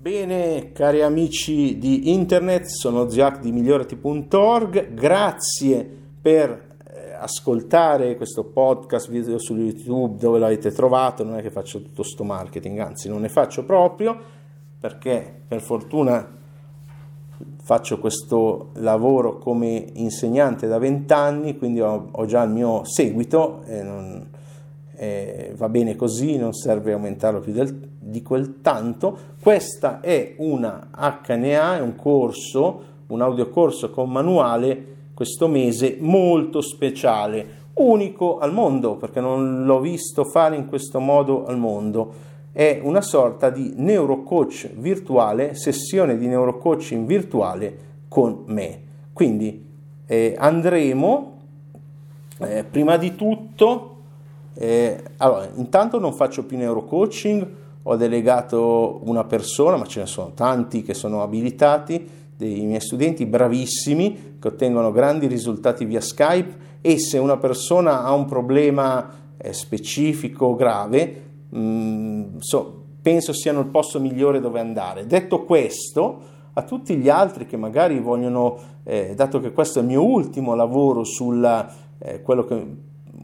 Bene, cari amici di internet, sono Ziac di migliorati.org, grazie per eh, ascoltare questo podcast video su YouTube dove l'avete trovato, non è che faccio tutto sto marketing, anzi non ne faccio proprio perché per fortuna faccio questo lavoro come insegnante da vent'anni, quindi ho, già il mio seguito e non, eh, va bene così, non serve aumentarlo più del, di quel tanto. Questa è una HNA, è un corso, un audiocorso con manuale questo mese molto speciale, unico al mondo perché non l'ho visto fare in questo modo al mondo. È una sorta di neurocoach virtuale, sessione di neurocoaching virtuale con me. Quindi eh, andremo eh, prima di tutto eh, allora, intanto non faccio più neurocoaching, ho delegato una persona, ma ce ne sono tanti che sono abilitati, dei miei studenti bravissimi che ottengono grandi risultati via Skype e se una persona ha un problema eh, specifico, grave, mh, mm, so, penso siano il posto migliore dove andare. Detto questo, a tutti gli altri che magari vogliono, eh, dato che questo è il mio ultimo lavoro sulla eh, quello che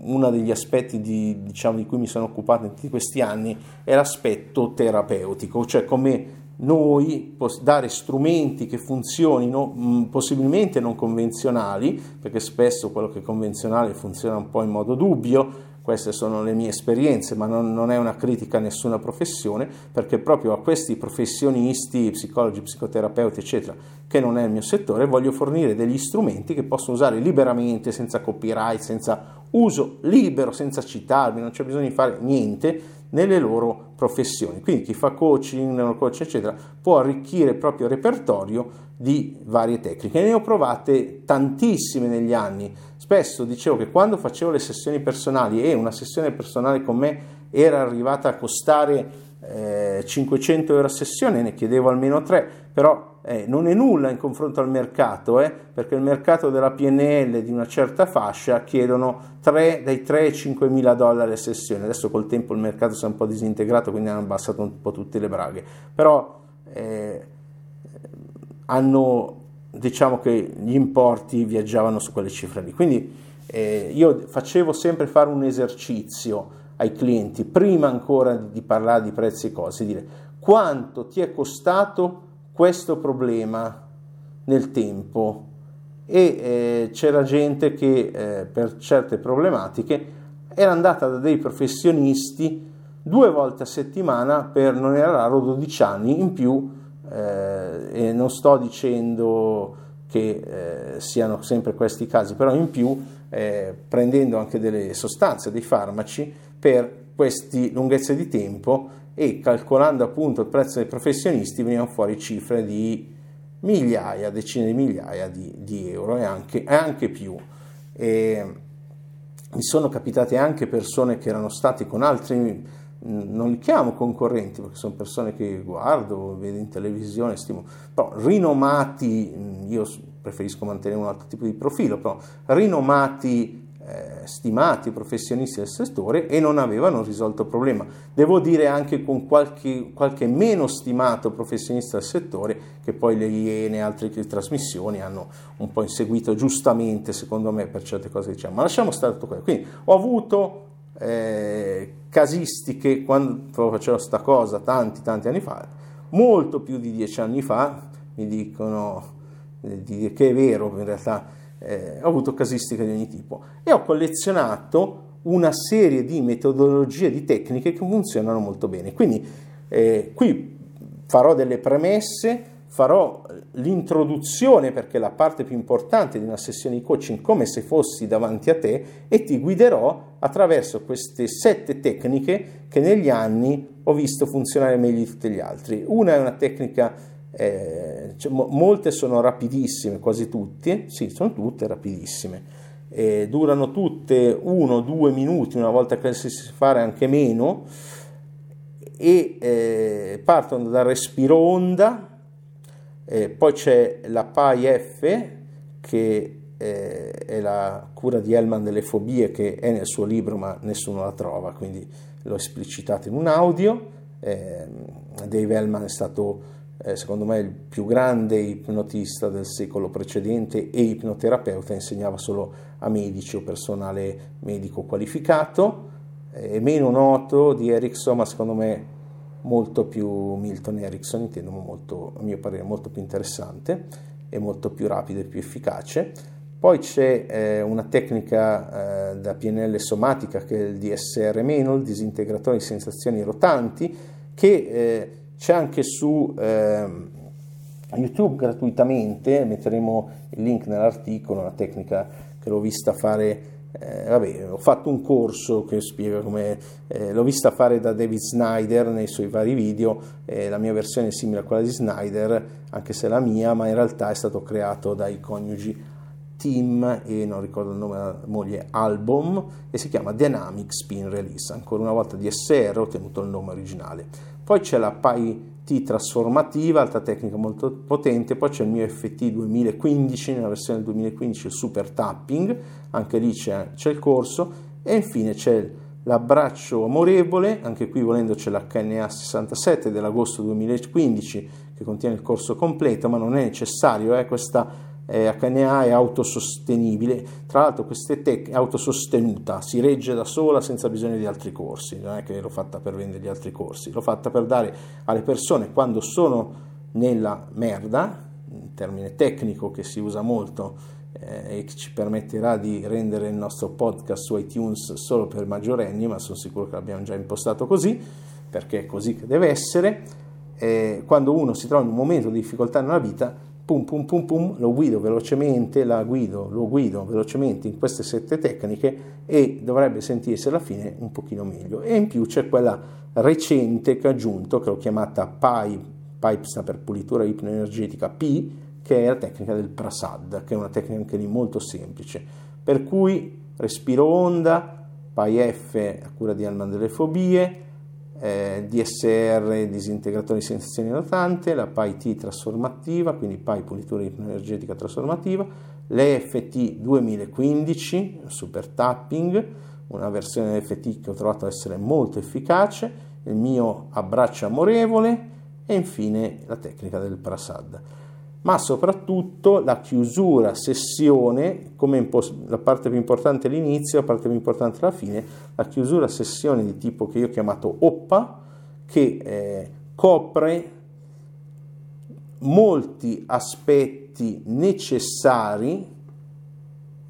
uno degli aspetti di, diciamo, di cui mi sono occupato in tutti questi anni è l'aspetto terapeutico, cioè come noi dare strumenti che funzionino, mh, possibilmente non convenzionali, perché spesso quello che è convenzionale funziona un po' in modo dubbio, queste sono le mie esperienze, ma non, non, è una critica a nessuna professione, perché proprio a questi professionisti, psicologi, psicoterapeuti, eccetera, che non è il mio settore, voglio fornire degli strumenti che possono usare liberamente, senza copyright, senza uso libero, senza citarmi, non c'è bisogno di fare niente nelle loro professioni. Quindi chi fa coaching, neurocoach, eccetera, può arricchire il proprio repertorio di varie tecniche. Ne ho provate tantissime negli anni Spesso dicevo che quando facevo le sessioni personali e una sessione personale con me era arrivata a costare eh, 500 euro a sessione, ne chiedevo almeno 3, però eh, non è nulla in confronto al mercato, eh, perché il mercato della PNL di una certa fascia chiedono 3, dai 3 ai 5 mila dollari a sessione. Adesso col tempo il mercato si è un po' disintegrato, quindi hanno abbassato un po' tutte le braghe, però eh, hanno diciamo che gli importi viaggiavano su quelle cifre lì. Quindi eh, io facevo sempre fare un esercizio ai clienti, prima ancora di, parlare di prezzi e cose, dire quanto ti è costato questo problema nel tempo e eh, c'era gente che eh, per certe problematiche era andata da dei professionisti due volte a settimana per non era raro 12 anni in più eh, e non sto dicendo che eh, siano sempre questi casi, però in più eh, prendendo anche delle sostanze, dei farmaci per queste lunghezze di tempo e calcolando appunto il prezzo dei professionisti venivano fuori cifre di migliaia, decine di migliaia di, di euro e anche, e anche più. E mi sono capitate anche persone che erano stati con altri non li chiamo concorrenti perché sono persone che guardo, vedo in televisione, stimo, però rinomati, io preferisco mantenere un altro tipo di profilo, però rinomati, eh, stimati professionisti del settore e non avevano risolto il problema. Devo dire anche con qualche, qualche meno stimato professionista del settore che poi le Iene e altre trasmissioni hanno un po' inseguito giustamente, secondo me, per certe cose diciamo. Ma lasciamo stare tutto questo. Quindi ho avuto eh, casistiche quando facevo questa cosa tanti tanti anni fa, molto più di dieci anni fa, mi dicono eh, che è vero in realtà, eh, ho avuto casistiche di ogni tipo e ho collezionato una serie di metodologie, di tecniche che funzionano molto bene. Quindi eh, qui farò delle premesse farò l'introduzione perché è la parte più importante di una sessione di coaching come se fossi davanti a te e ti guiderò attraverso queste sette tecniche che negli anni ho visto funzionare meglio di tutte gli altri. Una è una tecnica, eh, cioè, molte sono rapidissime, quasi tutte, sì, sono tutte rapidissime. Eh, durano tutte uno o due minuti, una volta che si fare anche meno, e eh, partono dal respiro onda, eh, poi c'è la PAI-F che eh, è la cura di Hellman delle fobie che è nel suo libro ma nessuno la trova, quindi l'ho esplicitato in un audio. Eh, Dave Hellman è stato eh, secondo me il più grande ipnotista del secolo precedente e ipnoterapeuta, insegnava solo a medici o personale medico qualificato, è meno noto di Erickson, ma secondo me molto più Milton Erickson, intendo molto, a mio parere molto più interessante e molto più rapido e più efficace. Poi c'è eh, una tecnica eh, da PNL somatica che è il DSR-, il disintegratore di sensazioni rotanti, che eh, c'è anche su ehm, YouTube gratuitamente, metteremo il link nell'articolo, una tecnica che l'ho vista fare eh, vabbè, ho fatto un corso che spiega come eh, l'ho vista fare da David Snyder nei suoi vari video, eh, la mia versione è simile a quella di Snyder, anche se è la mia, ma in realtà è stato creato dai coniugi Tim e non ricordo il nome della moglie Album e si chiama Dynamic Spin Release, ancora una volta DSR, ho ottenuto il nome originale. Poi c'è la Pi T trasformativa, alta tecnica molto potente, poi c'è il mio FT 2015, nella versione del 2015 il super tapping, anche lì c'è, c'è il corso, e infine c'è l'abbraccio amorevole, anche qui volendo c'è l'HNA 67 dell'agosto 2015 che contiene il corso completo, ma non è necessario, eh, questa HNA è autosostenibile, tra l'altro questa tech è autosostenuta, si regge da sola senza bisogno di altri corsi, non è che l'ho fatta per vendere gli altri corsi, l'ho fatta per dare alle persone quando sono nella merda, un termine tecnico che si usa molto eh, e che ci permetterà di rendere il nostro podcast su iTunes solo per maggiorenni, ma sono sicuro che l'abbiamo già impostato così, perché è così che deve essere. Eh, quando uno si trova in un momento di difficoltà nella vita, pum pum pum pum, lo guido velocemente, la guido, lo guido velocemente in queste sette tecniche e dovrebbe sentirsi alla fine un pochino meglio. E in più c'è quella recente che ho aggiunto, che ho chiamata PI, PI sta per pulitura ipnoenergetica P, che è la tecnica del Prasad, che è una tecnica anche lì molto semplice. Per cui respiro onda, PI F a cura di Alman delle fobie, eh, DSR disintegratore di sensazioni rotante, la PyT trasformativa, quindi PI pulitura ipnoenergetica trasformativa, l'EFT 2015 super tapping, una versione FT che ho trovato essere molto efficace, il mio abbraccio amorevole e infine la tecnica del Prasad ma soprattutto la chiusura sessione, come la parte più importante l'inizio, la parte più importante la fine, la chiusura sessione di tipo che io ho chiamato OPPA, che eh, copre molti aspetti necessari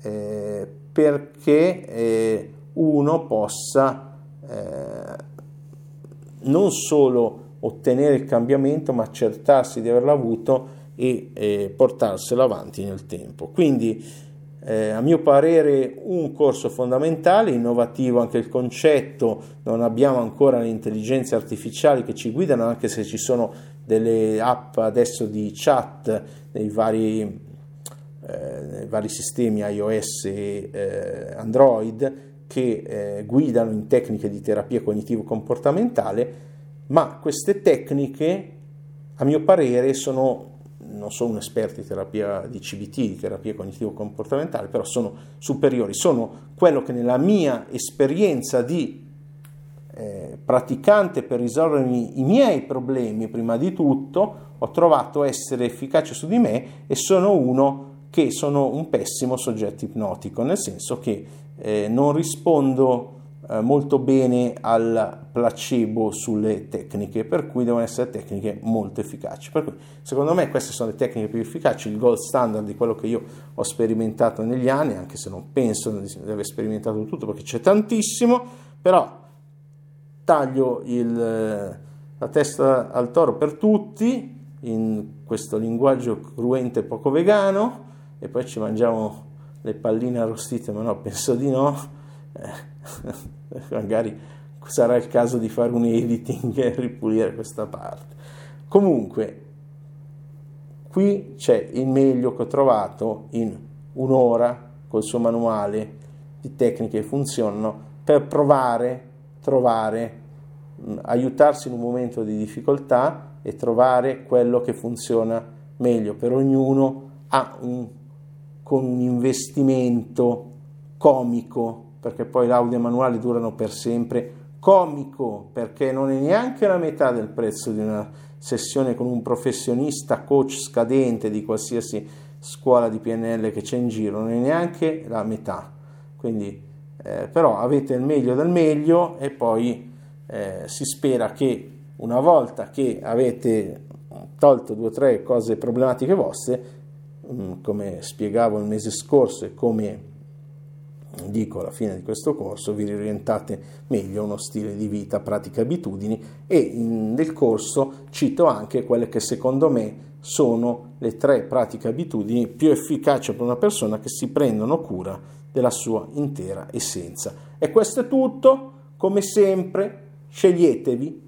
eh, perché eh, uno possa eh, non solo ottenere il cambiamento, ma accertarsi di averlo avuto e eh, portarselo avanti nel tempo. Quindi, eh, a mio parere, un corso fondamentale, innovativo anche il concetto, non abbiamo ancora le intelligenze artificiali che ci guidano, anche se ci sono delle app adesso di chat nei vari, eh, nei vari sistemi iOS e eh, Android che eh, guidano in tecniche di terapia cognitivo-comportamentale, ma queste tecniche, a mio parere, sono non sono un esperto di terapia di CBT, di terapia cognitivo-comportamentale, però sono superiori, sono quello che nella mia esperienza di eh, praticante per risolvermi i miei problemi prima di tutto, ho trovato essere efficace su di me e sono uno che sono un pessimo soggetto ipnotico, nel senso che eh, non rispondo eh, molto bene al placebo sulle tecniche, per cui devono essere tecniche molto efficaci. Per cui, secondo me queste sono le tecniche più efficaci, il gold standard di quello che io ho sperimentato negli anni, anche se non penso di aver sperimentato tutto perché c'è tantissimo, però taglio il, la testa al toro per tutti in questo linguaggio cruente poco vegano e poi ci mangiamo le palline arrostite, ma no, penso di no. Eh magari sarà il caso di fare un editing e ripulire questa parte. Comunque, qui c'è il meglio che ho trovato in un'ora col suo manuale di tecniche che funzionano per provare, trovare, aiutarsi in un momento di difficoltà e trovare quello che funziona meglio per ognuno un, con un investimento comico perché poi l'audio e manuali durano per sempre, comico perché non è neanche la metà del prezzo di una sessione con un professionista coach scadente di qualsiasi scuola di PNL che c'è in giro, non è neanche la metà. Quindi, eh, però avete il meglio del meglio e poi eh, si spera che una volta che avete tolto due o tre cose problematiche vostre, mm, come spiegavo il mese scorso e come dico alla fine di questo corso, vi riorientate meglio a uno stile di vita, pratiche, abitudini e nel corso cito anche quelle che secondo me sono le tre pratiche abitudini più efficaci per una persona che si prendono cura della sua intera essenza. E questo è tutto, come sempre, sceglietevi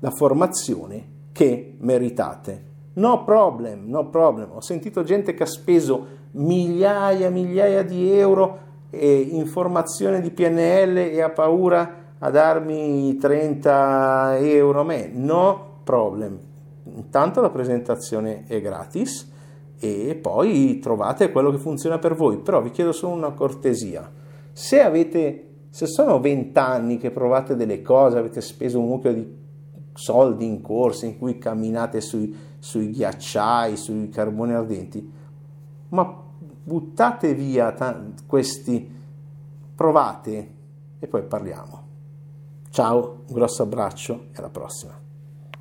la formazione che meritate. No problem, no problem. Ho sentito gente che ha speso migliaia e migliaia di euro in formazione di PNL e ha paura a darmi 30 euro a me. No problem. Intanto la presentazione è gratis e poi trovate quello che funziona per voi. Però vi chiedo solo una cortesia. Se avete se sono 20 anni che provate delle cose, avete speso un mucchio di soldi in corsa in cui camminate sui, sui ghiacciai, sui carboni ardenti, ma buttate via t- questi, provate e poi parliamo. Ciao, un grosso abbraccio e alla prossima.